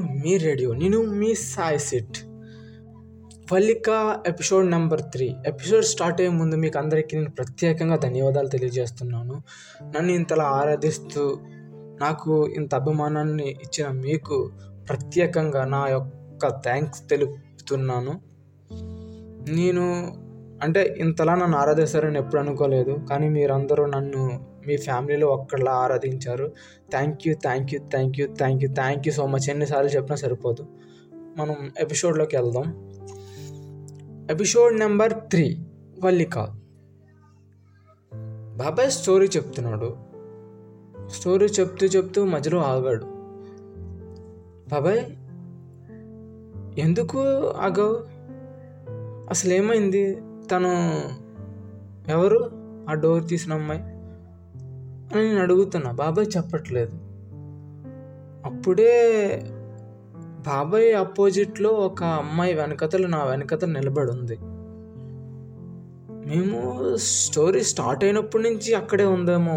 మీ radio. నేను మీ సాయి సిట్ పల్లిక episode number three. Episode start అయ్యే ముందు మీకు అందరికీ నేను ప్రత్యేకంగా ధన్యవాదాలు తెలియజేస్తున్నాను. నన్ను ఇంతలా ఆరాధిస్తూ నాకు ఇంత అభిమానాన్ని ఇచ్చిన మీకు ప్రత్యేకంగా నా యొక్క థ్యాంక్స్ తెలుపుతున్నాను. నేను అంటే ఇంతలా నన్ను ఆరాధిస్తారని ఎప్పుడు అనుకోలేదు కానీ మీరందరూ నన్ను మీ ఫ్యామిలీలో ఒక్కళ్ళ ఆరాధించారు. Thank you thank you thank you thank you thank you so much. ఎన్నిసార్లు చెప్పినా సరిపోదు. మనం ఎపిసోడ్లోకి వెళ్దాం. Episode number three Vallika. బాబాయ్ స్టోరీ చెప్తున్నాడు. స్టోరీ చెప్తూ చెప్తూ మధ్యలో ఆగాడు. బాబాయ్ ఎందుకు ఆగావు? అసలు ఏమైంది తను ఎవరు? ఆ డోర్ తీసిన అమ్మాయి? అని నేను అడుగుతున్నా. బాబాయ్ చెప్పట్లేదు. అప్పుడే బాబాయ్ అపోజిట్లో ఒక అమ్మాయి వెనకతలు నా వెనకతలు నిలబడి ఉంది మేము స్టోరీ స్టార్ట్ అయినప్పటి నుంచి అక్కడే ఉందేమో.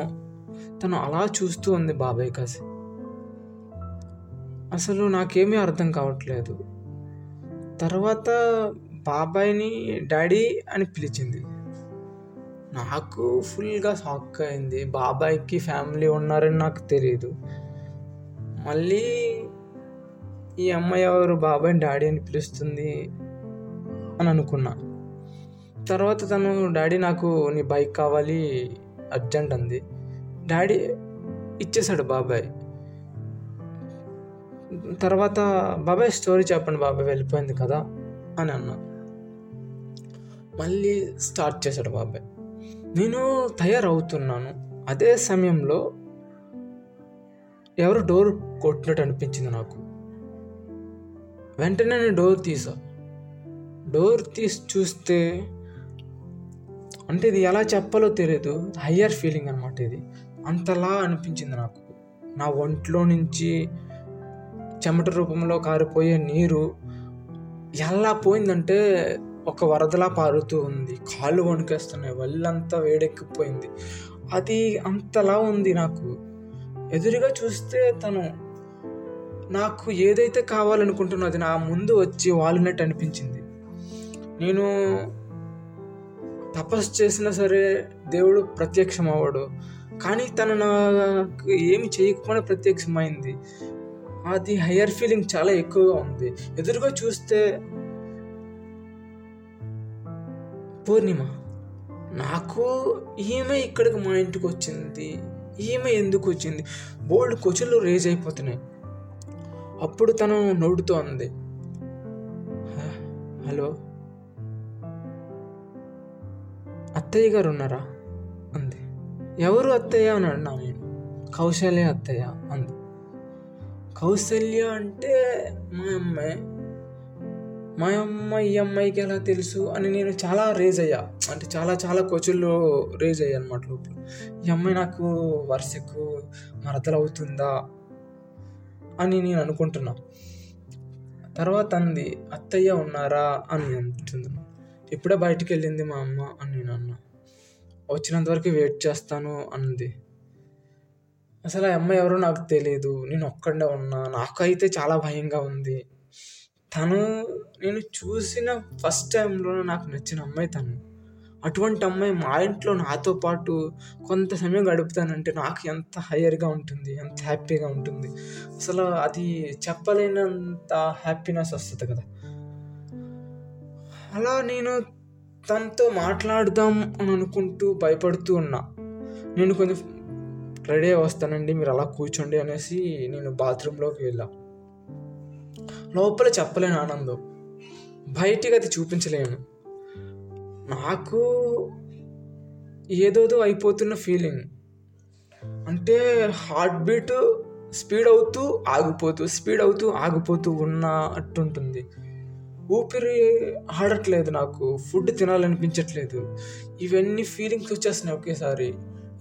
తను అలా చూస్తూ ఉంది బాబాయ్ కాసి. అసలు నాకేమీ అర్థం కావట్లేదు. తర్వాత బాబాయ్ని డాడీ అని పిలిచింది. నాకు ఫుల్గా షాక్ అయింది. బాబాయ్కి ఫ్యామిలీ ఉన్నారని నాకు తెలియదు మళ్ళీ ఈ అమ్మాయి ఎవరు? బాబాయ్ని డాడీ అని పిలుస్తుంది అని అనుకున్నా. తర్వాత తను డాడీ నాకు నీ బైక్ కావాలి అర్జెంట్ అంది. డాడీ ఇచ్చేశాడు బాబాయ్. తర్వాత బాబాయ్ స్టోరీ చెప్పండి బాబాయ్ వెళ్ళిపోయింది కదా అని అన్నా. మళ్ళీ స్టార్ట్ చేశాడు బాబాయ్. నేను తయారవుతున్నాను. అదే సమయంలో ఎవరు డోర్ కొట్టినట్టు అనిపించింది నాకు. వెంటనే నేను డోర్ తీసా. డోర్ తీసి చూస్తే అంటే ఇది ఎలా చెప్పాలో తెలియదు హయ్యర్ ఫీలింగ్ అనమాట ఇది. అంతలా అనిపించింది నాకు. నా ఒంట్లో నుంచి చెమట రూపంలో కారిపోయే నీరు ఎలా పోయిందంటే ఒక వరదలా పారుతూ ఉంది. కాళ్ళు వణికేస్తున్నాయి. వల్లంతా వేడెక్కిపోయింది. అది అంతలా ఉంది నాకు. ఎదురుగా చూస్తే తను నాకు ఏదైతే కావాలనుకుంటున్నో అది నా ముందు వచ్చి వాలినట్టు అనిపించింది. నేను తపస్సు చేసినా సరే దేవుడు ప్రత్యక్షం అవ్వడు కానీ తను నాకు ఏమి చేయకపోయినా ప్రత్యక్షమైంది. అది హయ్యర్ ఫీలింగ్ చాలా ఎక్కువగా ఉంది. ఎదురుగా చూస్తే పూర్ణిమ. నాకు ఈమె ఇక్కడికి మా ఇంటికి వచ్చింది. ఈమె ఎందుకు వచ్చింది? బోల్డ్ క్వశ్చన్లు రేజ్ అయిపోతున్నాయి. అప్పుడు తను నవ్వుతూ అంది హలో? అత్తయ్య గారు ఉన్నారా? అంది. ఎవరు అత్తయ్య అని అన్నా నేను కౌశల్య అత్తయ్య అంది. కౌశల్య అంటే మా అమ్మాయి మా అమ్మ ఈ అమ్మాయికి ఎలా తెలుసు? అని నేను చాలా రేజ్ అయ్యా. అంటే చాలా చాలా కోచుల్లో రేజ్ అయ్యా అనమాట లోపల ఈ అమ్మాయి నాకు వరుసకు మరదలవుతుందా అని నేను అనుకుంటున్నా. తర్వాత అంది అత్తయ్య ఉన్నారా? అని అంటుంది. ఇప్పుడే బయటికి వెళ్ళింది మా అమ్మ అని నేను అన్నా. వచ్చినంత వరకు వెయిట్ చేస్తాను అంది. అసలు ఆ అమ్మాయి ఎవరో నాకు తెలియదు నేను ఒక్కడే ఉన్నా. నాకైతే చాలా భయంగా ఉంది తను నేను చూసిన ఫస్ట్ టైంలో నాకు నచ్చిన అమ్మాయి తను. అటువంటి అమ్మాయి మా ఇంట్లో నాతో పాటు కొంత సమయం గడుపుతానంటే నాకు ఎంత హయ్యర్గా ఉంటుంది ఎంత హ్యాపీగా ఉంటుంది. అసలు అది చెప్పలేనంత హ్యాపీనెస్ వస్తుంది కదా. అలా నేను తనతో మాట్లాడదాం అని అనుకుంటూ భయపడుతూ ఉన్నా. నేను కొంచెం రెడీ వస్తానండి మీరు అలా కూర్చోండి అనేసి నేను బాత్రూంలోకి వెళ్ళా. లోపల చెప్పలేను ఆనందం. బయటికి అది చూపించలేను. నాకు ఏదోదో అయిపోతున్న ఫీలింగ్ అంటే హార్ట్ బీట్ స్పీడ్ అవుతూ ఆగిపోతూ స్పీడ్ అవుతూ ఆగిపోతూ ఉన్నట్టుంటుంది. ఊపిరి ఆడట్లేదు నాకు ఫుడ్ తినాలనిపించట్లేదు. ఇవన్నీ ఫీలింగ్స్ వచ్చేస్తున్నాయి ఒకేసారి.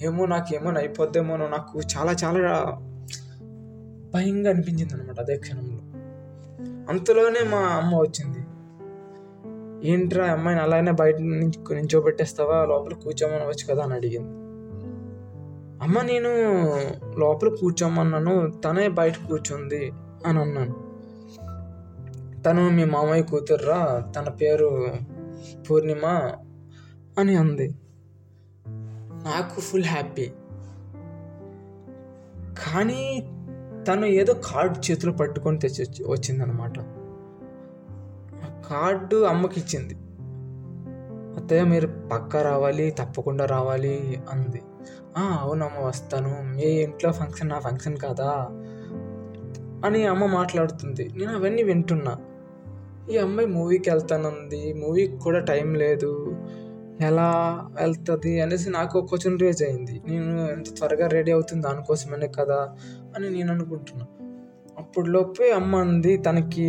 ఏమో నాకు ఏమైనా అయిపోద్దేమోనో నాకు చాలా చాలా భయంగా అనిపించింది అనమాట అదే క్షణంలో. అంతలోనే మా అమ్మ వచ్చింది. ఏంట్రా అమ్మాయిని అలానే బయట నుంచి నించోబెట్టేస్తావా? లోపల కూర్చోమనవచ్చు కదా? అని అడిగింది. అమ్మ నేను లోపల కూర్చోమన్నాను. తనే బయట కూర్చుంది అని అన్నాను. తను మీ మామయ్య కూతుర్రా? తన పేరు పూర్ణిమ? అని అంది. నాకు ఫుల్ హ్యాపీ. కానీ తను ఏదో కార్డు చేతిలో పట్టుకొని తెచ్చి వచ్చింది వచ్చిందనమాట కార్డు అమ్మకి ఇచ్చింది అత్తయ్య మీరు పక్క రావాలి తప్పకుండా రావాలి అంది. అవునమ్మ వస్తాను. మీ ఇంట్లో ఫంక్షన్ నా ఫంక్షన్ కాదా? అని అమ్మ మాట్లాడుతుంది. నేను అవన్నీ వింటున్నా. ఈ అమ్మాయి మూవీకి వెళ్తానంది. మూవీకి కూడా టైం లేదు. ఎలా వెళ్తుంది అనేసి నాకు క్వశ్చన్ రేజ్ అయింది. నేను ఎంత త్వరగా రెడీ అవుతుంది దానికోసమనే కదా అని నేను అనుకుంటున్నా. అప్పుడు లోపే అమ్మ అంది తనకి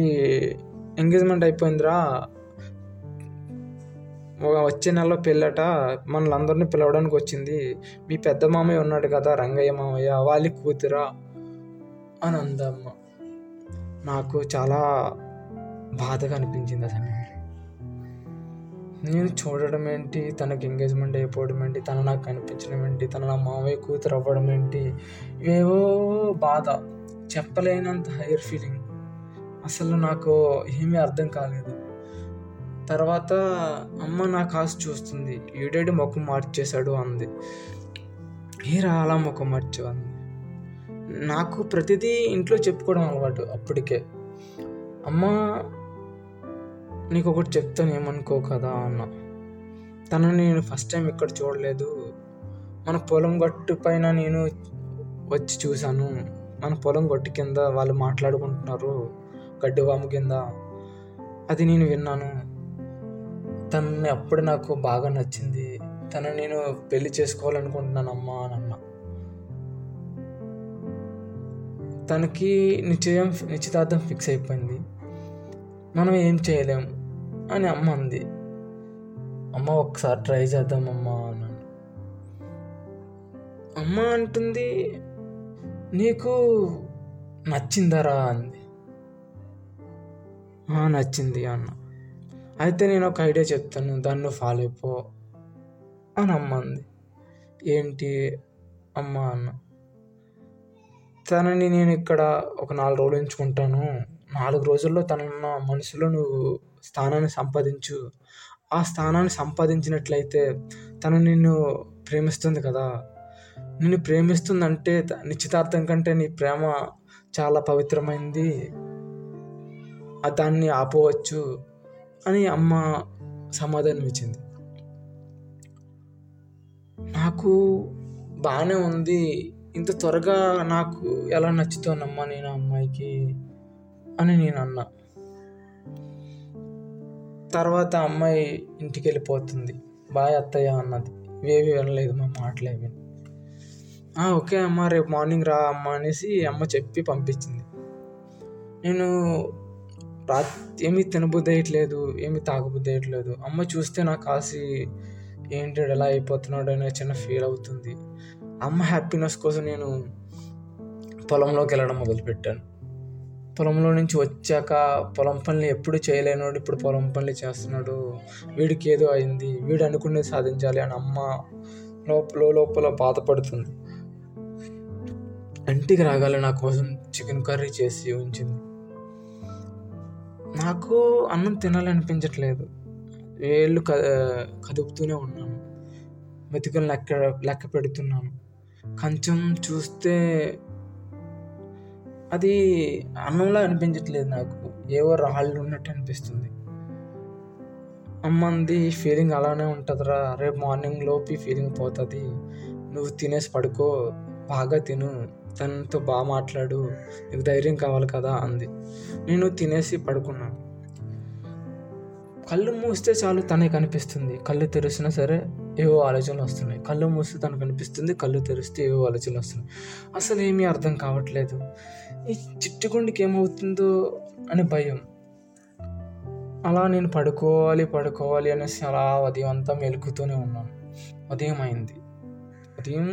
ఎంగేజ్మెంట్ అయిపోయిందిరా. వచ్చే నెలలో పెళ్ళట మనల్ని అందరినీ పిలవడానికి వచ్చింది. మీ పెద్ద మామయ్య ఉన్నాడు కదా రంగయ్య మామయ్య వాళ్ళ కూతురా అని అందమ్మ నాకు చాలా బాధగా అనిపించింది ఆ సమయంలో. నేను చూడడం ఏంటి? తనకి ఎంగేజ్మెంట్ అయిపోవడం ఏంటి? తను నాకు కనిపించడం ఏంటి? తన నా మామయ్య కూతురు అవ్వడం ఏంటి? ఇవేవో బాధ. చెప్పలేనంత హైయర్ ఫీలింగ్ అసలు నాకు ఏమీ అర్థం కాలేదు. తర్వాత అమ్మ నా కాసు చూస్తుంది. ఈడేడి ముఖం మార్చేశాడు అంది. హీరా అలా ముఖం మార్చావు అంది. నాకు ప్రతిదీ ఇంట్లో చెప్పుకోవడం అలవాటు అప్పటికే. అమ్మ నీకు ఒకటి చెప్తాను ఏమనుకో కదా అన్న. తనని నేను ఫస్ట్ టైం ఇక్కడ చూడలేదు. మన పొలం గట్టు పైన నేను వచ్చి చూశాను. మన పొలం గట్టు కింద వాళ్ళు మాట్లాడుకుంటున్నారు గడ్డివాము కింద. అది నేను విన్నాను. తనని అప్పుడు నాకు బాగా నచ్చింది. తను నేను పెళ్ళి చేసుకోవాలనుకుంటున్నాను అమ్మా అని అన్న. తనకి నిశ్చయం నిశ్చితార్థం ఫిక్స్ అయిపోయింది. మనం ఏం చేయలేం. అని అమ్మ అంది. అమ్మ ఒకసారి ట్రై చేద్దాం అన్నాను. అమ్మ అంటుంది నీకు నచ్చిందరా అంది. "ఆ, నచ్చింది అన్న. అయితే నేను ఒక ఐడియా చెప్తాను దాన్ని నువ్వు ఫాలో అయిపో అని అమ్మ అంది. ఏంటి అమ్మ అన్న? తనని నేను ఇక్కడ ఒక నాలుగు రోజులు ఉంచుకుంటాను. నాలుగు రోజుల్లో తన మనసులో నువ్వు స్థానాన్ని సంపాదించు. ఆ స్థానాన్ని సంపాదించినట్లయితే తను నిన్ను ప్రేమిస్తుంది కదా. నిన్ను ప్రేమిస్తుందంటే నిశ్చితార్థం కంటే నీ ప్రేమ చాలా పవిత్రమైంది. దాన్ని ఆపవచ్చు అని అమ్మ సమాధానం ఇచ్చింది నాకు బాగానే ఉంది. ఇంత త్వరగా నాకు ఎలా నచ్చుతానమ్మా నేను అమ్మాయికి అని నేను అన్నా తర్వాత అమ్మాయి ఇంటికి వెళ్ళిపోతుంది బాయ్ అత్తయ్య అన్నది. ఇవేవి వినలేదు మా మాటలేవి ఓకే అమ్మ రేపు మార్నింగ్ రా అమ్మ అనేసి అమ్మ చెప్పి పంపించింది. నేను రా ఏమీ తినబుద్ధి వేయట్లేదు ఏమీ తాగబుద్ధి వేయట్లేదు అమ్మ చూస్తే నాకు కాసి ఏంటి ఎలా అయిపోతున్నాడు అనే చిన్న ఫీల్ అవుతుంది. అమ్మ హ్యాపీనెస్ కోసం నేను పొలంలోకి వెళ్ళడం మొదలుపెట్టాను. పొలంలో నుంచి వచ్చాక పొలం పనులు ఎప్పుడు చేయలేనోడు ఇప్పుడు పొలం పనులు చేస్తున్నాడు. వీడికి ఏదో అయింది వీడు అనుకునేది సాధించాలి అని అమ్మ లోపల లోపల బాధపడుతుంది. ఇంటికి రాగాలి నా కోసం చికెన్ కర్రీ చేసి ఉంచింది. నాకు అన్నం తినాలనిపించట్లేదు. వేళ్ళు క కదుపుతూనే ఉన్నాను. మెతుకులు లెక్క లెక్క పెడుతున్నాను. కొంచెం చూస్తే అది అన్నంలా అనిపించట్లేదు నాకు. ఏవో రాళ్ళు ఉన్నట్టు అనిపిస్తుంది. అమ్మంది ఫీలింగ్ అలానే ఉంటుందిరా రేపు మార్నింగ్ లోపు ఈ ఫీలింగ్ పోతుంది. నువ్వు తినేసి పడుకో బాగా తిను తనతో బాగా మాట్లాడు నీకు ధైర్యం కావాలి కదా అంది. నేను తినేసి పడుకున్నాను కళ్ళు మూస్తే చాలు తనే కనిపిస్తుంది. కళ్ళు తెరిచినా సరే ఏవో ఆలోచనలు వస్తున్నాయి. కళ్ళు మూస్తే తనకు కనిపిస్తుంది కళ్ళు తెరిస్తే ఏవో ఆలోచనలు వస్తున్నాయి. అసలు ఏమీ అర్థం కావట్లేదు. ఈ చిట్టుకుండికి ఏమవుతుందో అని భయం. అలా నేను పడుకోవాలి పడుకోవాలి అనేసి అలా ఉదయం అంతా మెలుకుతూనే ఉన్నాను. ఉదయం అయింది. ఉదయం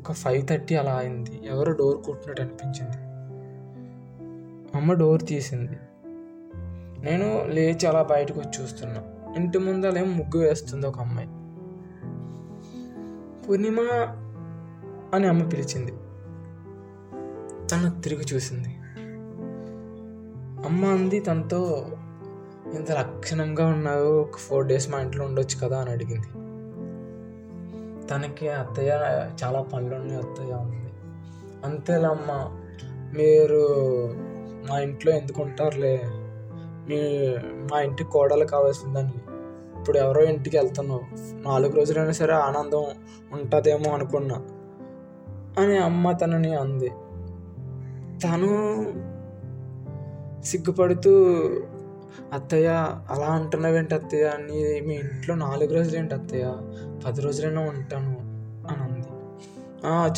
ఒక ఫైవ్ థర్టీ అలా అయింది. ఎవరో డోర్ కొట్టినట్టు అనిపించింది. అమ్మ డోర్ తీసింది. నేను లేచి అలా బయటకు వచ్చి చూస్తున్నా. ఇంటి ముందలేం ముగ్గు వేస్తుంది ఒక అమ్మాయి. పూర్ణిమ అని అమ్మ పిలిచింది. తను తిరిగి చూసింది. అమ్మ అంది తనతో ఇంత లక్షణంగా ఉన్నావు? ఒక ఫోర్ డేస్ మా ఇంట్లో ఉండొచ్చు కదా? అని అడిగింది. తనకి అత్తయ్య చాలా పనులు ఉన్నాయి అత్తయ్య ఉంది అంతేలా అమ్మ మీరు మా ఇంట్లో ఎందుకు ఉంటారులే? మీ మా ఇంటికి కోడలు కావాల్సిందని. ఇప్పుడు ఎవరో ఇంటికి వెళ్తున్నావు. నాలుగు రోజులైనా సరే ఆనందం ఉంటుందేమో అనుకున్నా అని అమ్మ తనని అంది. తను సిగ్గుపడుతూ అత్తయ్య అలా అంటున్నావేంటి అత్తయ్య? నీ మీ ఇంట్లో నాలుగు రోజులు ఏంటి అత్తయ్య? పది రోజులైనా ఉంటాను అని అంది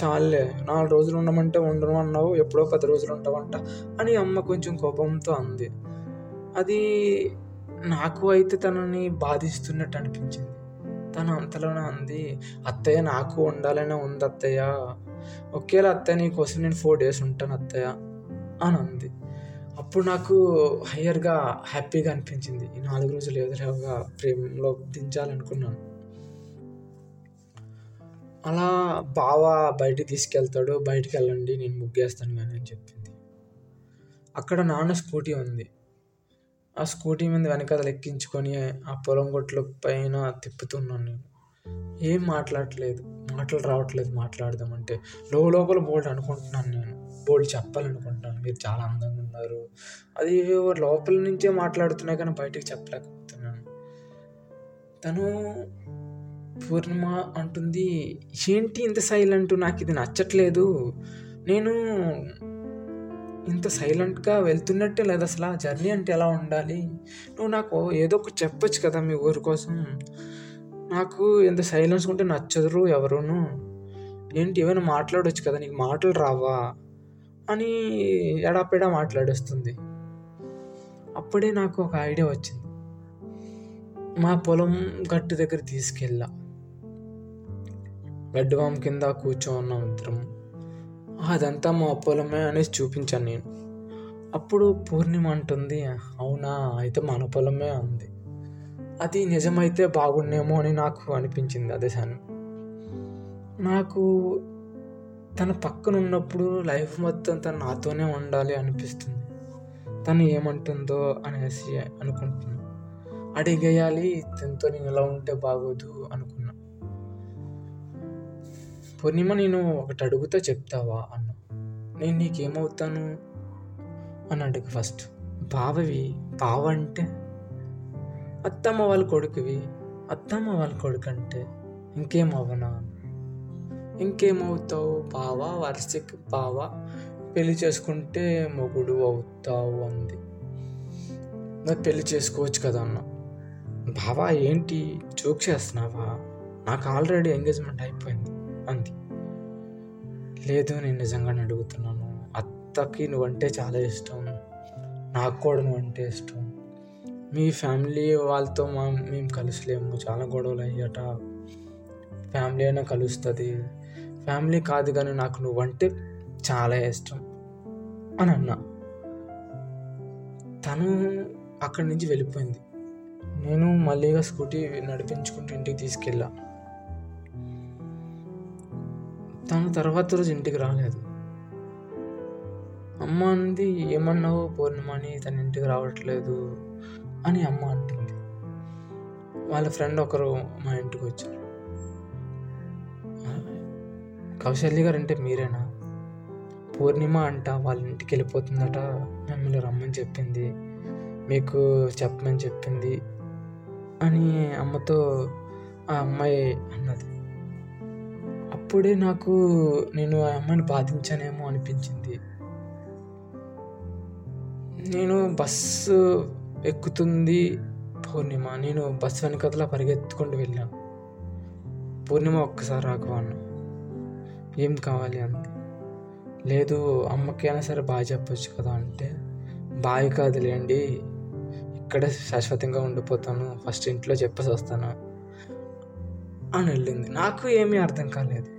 చాలులే. నాలుగు రోజులు ఉండమంటే ఉండను అన్నావు. ఎప్పుడో పది రోజులు ఉంటావంట అని అమ్మ కొంచెం కోపంతో అంది. అది నాకు అయితే తనని బాధిస్తున్నట్టు అనిపించింది. తను అంతలోనే అంది అత్తయ్య నాకు ఉండాలనే ఉంది అత్తయ్య. ఒకేలా అత్తయ్య నీ కోసం నేను ఫోర్ డేస్ ఉంటాను అత్తయ్య అని అంది. అప్పుడు నాకు హయ్యర్గా హ్యాపీగా అనిపించింది. ఈ నాలుగు రోజులు ఎదురుగా ప్రేమలో దించాలనుకున్నాను. అలా బావ బయటికి తీసుకెళ్తాడు. బయటికి వెళ్ళండి నేను ముగ్గేస్తాను కానీ అని చెప్పింది. అక్కడ నాన్న స్కూటీ ఉంది. ఆ స్కూటీ మీద వెనకాల ఎక్కించుకొని ఆ పొలం గొట్ల పైన తిప్పుతున్నాను నేను. ఏం మాట్లాడట్లేదు. మాటలు రావట్లేదు మాట్లాడదామంటే లోపల బోల్డ్ అనుకుంటున్నాను నేను. బోల్డ్ చెప్పాలనుకుంటున్నాను. మీరు చాలా అందంగా ఉన్నారు. అది లోపల నుంచే మాట్లాడుతున్నా కానీ బయటికి చెప్పలేకపోతున్నాను. తను పూర్ణిమ అంటుంది ఏంటి ఇంత సైలెంట్? నాకు ఇది నచ్చట్లేదు. నేను ఇంత సైలెంట్గా వెళ్తున్నట్టే లేదు అసలు. ఆ జర్నీ అంటే ఎలా ఉండాలి? నువ్వు నాకు ఏదో ఒకటి చెప్పొచ్చు కదా మీ ఊరి కోసం. నాకు ఎంత సైలెన్స్ ఉంటే నచ్చదురు ఎవరును. ఏంటి ఏమైనా మాట్లాడవచ్చు కదా నీకు మాటలు రావా? అని ఎడాపెడా మాట్లాడేస్తుంది. అప్పుడే నాకు ఒక ఐడియా వచ్చింది. మా పొలం గట్టు దగ్గర తీసుకెళ్ళా. గడ్డివాం కింద కూర్చోన్నాం ఇద్దరం అదంతా మా పొలమే అనేసి చూపించాను నేను. అప్పుడు పూర్ణిమ అంటుంది అవునా అయితే మన పొలమే అంది. అది నిజమైతే బాగుండేమో అని నాకు అనిపించింది అదే సాను నాకు తన పక్కన ఉన్నప్పుడు లైఫ్ మొత్తం తను నాతోనే ఉండాలి అనిపిస్తుంది. తను ఏమంటుందో అనేసి అనుకుంటున్నాను అడిగేయాలి తనతో నేను ఎలా ఉంటే బాగోదు అనుకున్నా. పూర్ణిమ నేను ఒకటి అడుగుతా చెప్తావా? అన్న. నేను నీకేమవుతాను? అని అడుగు ఫస్ట్. బావవి బావ అంటే అత్తమ్మ వాళ్ళ కొడుకువి. అత్తమ్మ వాళ్ళ కొడుకు అంటే ఇంకేమవ్వనా? ఇంకేమవుతావు? బావా వర్షకి బావా పెళ్ళి చేసుకుంటే మొగుడు అవుతావు అంది. నాకు పెళ్ళి చేసుకోవచ్చు కదా అన్న. బావా ఏంటి? జోక్ చేస్తున్నావా? నాకు ఆల్రెడీ ఎంగేజ్మెంట్ అయిపోయింది అంది. లేదు నేను నిజంగానే అడుగుతున్నాను. అత్తకి నువ్వంటే చాలా ఇష్టం. నాకు కూడా నువ్వంటే ఇష్టం. మీ ఫ్యామిలీ వాళ్ళతో మా మేము కలిసిలేము. చాలా గొడవలు అయ్యాట. ఫ్యామిలీ అయినా కలుస్తుంది. ఫ్యామిలీ కాదు కానీ నాకు నువ్వంటే చాలా ఇష్టం అని అన్నా. తను అక్కడి నుంచి వెళ్ళిపోయింది. నేను మళ్ళీగా స్కూటీ నడిపించుకుంటూ ఇంటికి తీసుకెళ్ళా. తను తర్వాత రోజు ఇంటికి రాలేదు. అమ్మ అంది ఏమన్నావు? పూర్ణిమ అని తన ఇంటికి రావట్లేదు. అని అమ్మ అంటుంది. వాళ్ళ ఫ్రెండ్ ఒకరు మా ఇంటికి వచ్చారు. కౌశల్య గారు అంటే మీరేనా? పూర్ణిమ అంట వాళ్ళ ఇంటికి వెళ్ళిపోతుందట మిమ్మల్ని రమ్మని చెప్పింది మీకు చెప్పమని చెప్పింది అని అమ్మతో ఆ అమ్మాయి అన్నది. అప్పుడే నాకు నేను ఆ అమ్మాయిని బాధించానేమో అనిపించింది. నేను బస్సు ఎక్కుతుంది పూర్ణిమ. నేను బస్సు వెనకతలా పరిగెత్తుకుంటూ వెళ్ళాను పూర్ణిమ ఒక్కసారి రాకవాను ఏం కావాలి అంది. లేదు అమ్మకైనా సరే బాగా చెప్పొచ్చు కదా అంటే బావి కాదులేండి ఇక్కడే శాశ్వతంగా ఉండిపోతాను ఫస్ట్ ఇంట్లో చెప్పేసి వస్తాను అని వెళ్ళింది. నాకు ఏమీ అర్థం కాలేదు.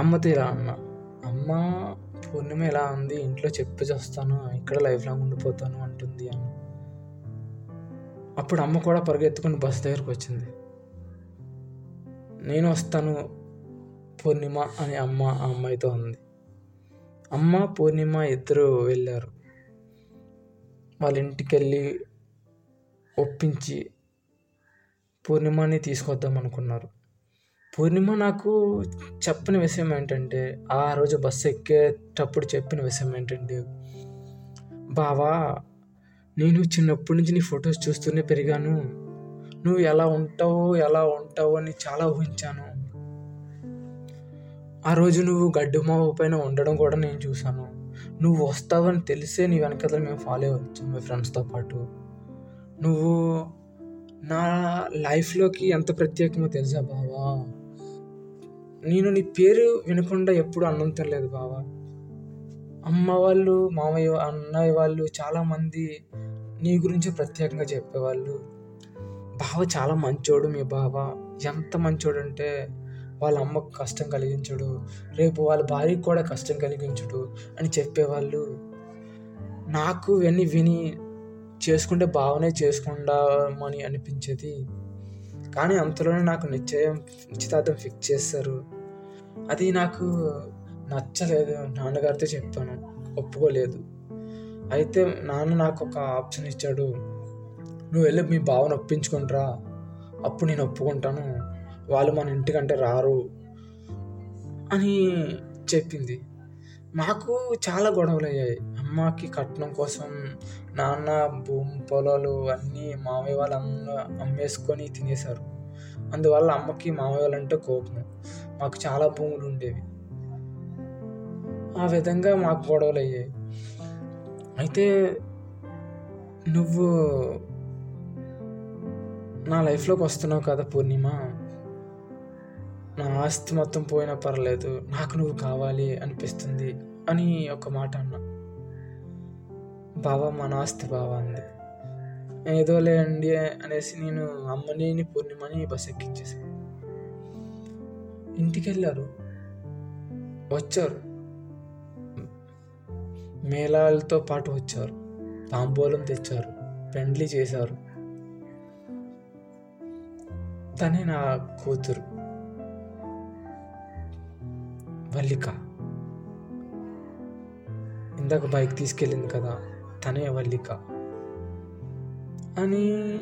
అమ్మతో ఇలా అన్న. అమ్మ పూర్ణిమ ఎలా ఉంది ఇంట్లో చెప్పేసి వస్తాను ఇక్కడ లైఫ్ లాంగ్ ఉండిపోతాను అంటుంది అన్న అప్పుడు అమ్మ కూడా పరిగెత్తుకుని బస్సు దగ్గరకు వచ్చింది. నేను వస్తాను పూర్ణిమ అని అమ్మ ఆ అమ్మాయితో ఉంది అమ్మ పూర్ణిమ ఇద్దరు వెళ్ళారు. వాళ్ళ ఇంటికి వెళ్ళి ఒప్పించి పూర్ణిమని తీసుకొద్దాం అనుకున్నారు. పూర్ణిమ నాకు చెప్పిన విషయం ఏంటంటే ఆ రోజు బస్సు ఎక్కేటప్పుడు చెప్పిన విషయం ఏంటంటే బావా నేను చిన్నప్పటి నుంచి నీ ఫొటోస్ చూస్తూనే పెరిగాను. నువ్వు ఎలా ఉంటావు ఎలా ఉంటావు అని చాలా ఊహించాను. ఆ రోజు నువ్వు గడ్డుమావు పైన ఉండడం కూడా నేను చూశాను. నువ్వు వస్తావని తెలిసే నీ వెనకాల మేము ఫాలో అవ్వచ్చు మీ ఫ్రెండ్స్తో పాటు. నువ్వు నా లైఫ్లోకి ఎంత ప్రత్యేకమో తెలుసా బావా? నేను నీ పేరు వినకుండా ఎప్పుడు అన్నం తినలేదు బావా. అమ్మ వాళ్ళు మామయ్య అన్నయ్య వాళ్ళు చాలామంది నీ గురించి ప్రత్యేకంగా చెప్పేవాళ్ళు. బావ చాలా మంచోడు మీ బావ. ఎంత మంచోడు అంటే వాళ్ళ అమ్మకు కష్టం కలిగించడు. రేపు వాళ్ళ భార్యకి కూడా కష్టం కలిగించడు అని చెప్పేవాళ్ళు. నాకు ఇవన్నీ విని చేసుకుంటే బావనే చేసుకుందామని అనిపించేది. కానీ అంతలోనే నాకు నిశ్చయం నిశ్చితార్థం ఫిక్స్ చేస్తారు అది నాకు నచ్చలేదు. నాన్నగారితో చెప్పాను. ఒప్పుకోలేదు. అయితే నాన్న నాకు ఒక ఆప్షన్ ఇచ్చాడు. నువ్వు వెళ్ళి మీ బావను ఒప్పించుకుంటారా. అప్పుడు నేను ఒప్పుకుంటాను. వాళ్ళు మన ఇంటికంటే రారు అని చెప్పింది. మాకు చాలా గొడవలు అయ్యాయి అమ్మకి కట్నం కోసం నాన్న భూమి పొలాలు అన్నీ మామయ్య వాళ్ళు అమ్మ అమ్మేసుకొని తినేశారు. అందువల్ల అమ్మకి మామయ్య వాళ్ళంటే కోపం. మాకు చాలా భూములు ఉండేవి. ఆ విధంగా మాకు గొడవలు అయ్యాయి అయితే నువ్వు నా లైఫ్లోకి వస్తున్నావు కదా పూర్ణిమ. నా ఆస్తి మొత్తం పోయినా పర్లేదు నాకు నువ్వు కావాలి అనిపిస్తుంది అని ఒక మాట అన్నా. బావా మన ఆస్తి బావా అంది. ఏదోలే అండి అనేసి నేను అమ్మని పూర్ణిమని బస్ ఎక్కించేసాను ఇంటికి వెళ్ళారు వచ్చారు. మేళాలతో పాటు వచ్చారు. తాంబూలం తెచ్చారు. పెండ్లి చేశారు. తనే నా కూతురు. వల్లిక. ఇందాక బైక్ తీసుకెళ్ళింది కదా తనే వల్లిక. అని